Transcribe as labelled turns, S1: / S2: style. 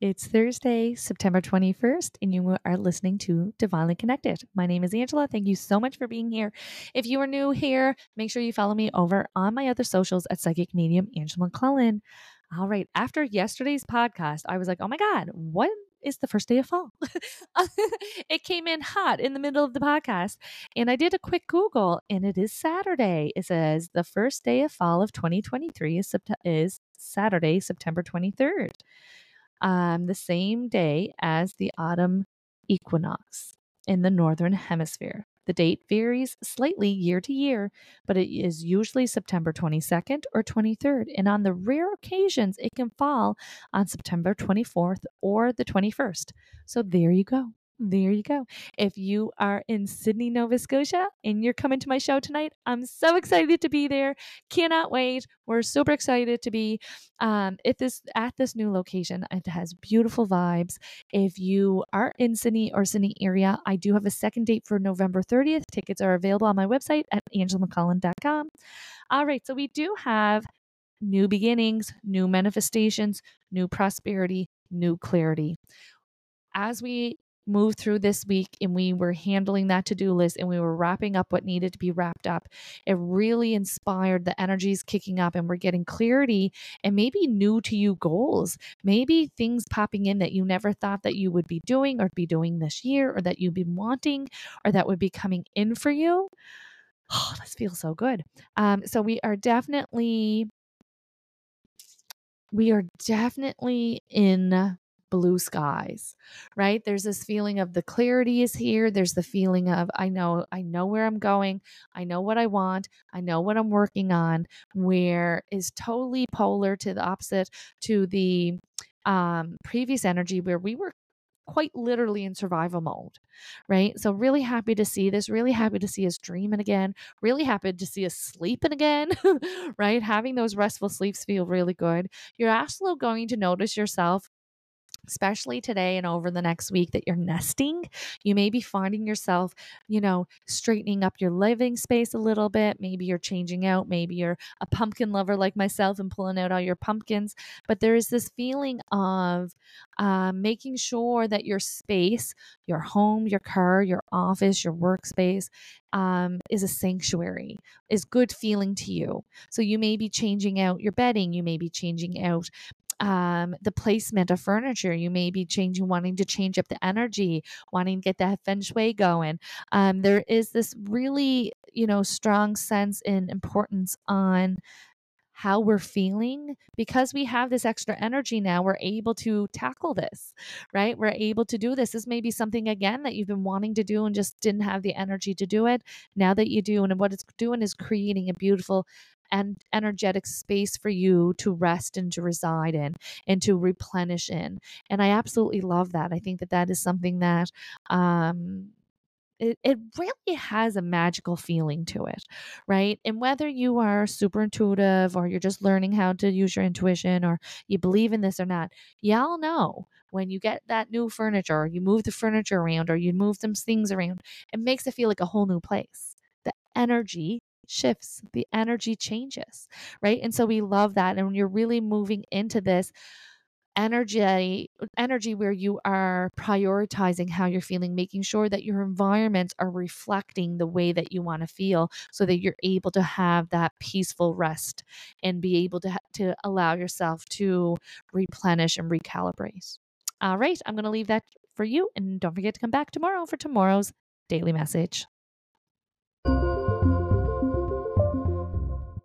S1: It's Thursday, September 21st, and you are listening to Divinely Connected. My name is Angela. Thank you so much for being here. If you are new here, make sure you follow me over on my other socials at Psychic Medium Angela McClellan. All right. After yesterday's podcast, I was like, oh my God, what is the first day of fall? it came in hot in the middle of the podcast. And I did a quick Google, and it is Saturday. It says the first day of fall of 2023 is, is Saturday, September 23rd um, the same day as the autumn equinox in the northern hemisphere. The date varies slightly year to year, but it is usually September 22nd or 23rd. And on the rare occasions, it can fall on September 24th or the 21st. So there you go. There you go. If you are in Sydney, Nova Scotia, and you're coming to my show tonight, I'm so excited to be there. Cannot wait. We're super excited to be um, at this at this new location. It has beautiful vibes. If you are in Sydney or Sydney area, I do have a second date for November 30th. Tickets are available on my website at angelamccullen.com. All right, so we do have new beginnings, new manifestations, new prosperity, new clarity as we moved through this week and we were handling that to do list and we were wrapping up what needed to be wrapped up, it really inspired the energies kicking up and we're getting clarity and maybe new to you goals, maybe things popping in that you never thought that you would be doing or be doing this year or that you've been wanting or that would be coming in for you. Oh, this feels so good. Um, so we are definitely we are definitely in blue skies, right? There's this feeling of the clarity is here. There's the feeling of I know I know where I'm going. I know what I want. I know what I'm working on. Where is totally polar to the opposite to the um, previous energy where we were quite literally in survival mode, right? So, really happy to see this, really happy to see us dreaming again, really happy to see us sleeping again, right? Having those restful sleeps feel really good. You're also going to notice yourself especially today and over the next week that you're nesting you may be finding yourself you know straightening up your living space a little bit. Maybe you're changing out. Maybe you're a pumpkin lover like myself and pulling out all your pumpkins. But there is this feeling of uh, making sure that your space your home your car your office your workspace um, is a sanctuary, is good feeling to you. So you may be changing out your bedding, you may be changing out um, the placement of furniture. You may be changing, wanting to change up the energy, wanting to get that feng shui going. Um, there is this really, you know, strong sense and importance on how we're feeling because we have this extra energy now we're able to tackle this right we're able to do this this may be something again that you've been wanting to do and just didn't have the energy to do it now that you do and what it's doing is creating a beautiful and energetic space for you to rest and to reside in and to replenish in and i absolutely love that i think that that is something that um it, it really has a magical feeling to it, right? And whether you are super intuitive or you're just learning how to use your intuition or you believe in this or not, y'all know when you get that new furniture, or you move the furniture around or you move some things around, it makes it feel like a whole new place. The energy shifts, the energy changes, right? And so we love that. And when you're really moving into this, energy energy where you are prioritizing how you're feeling making sure that your environments are reflecting the way that you want to feel so that you're able to have that peaceful rest and be able to to allow yourself to replenish and recalibrate all right i'm going to leave that for you and don't forget to come back tomorrow for tomorrow's daily message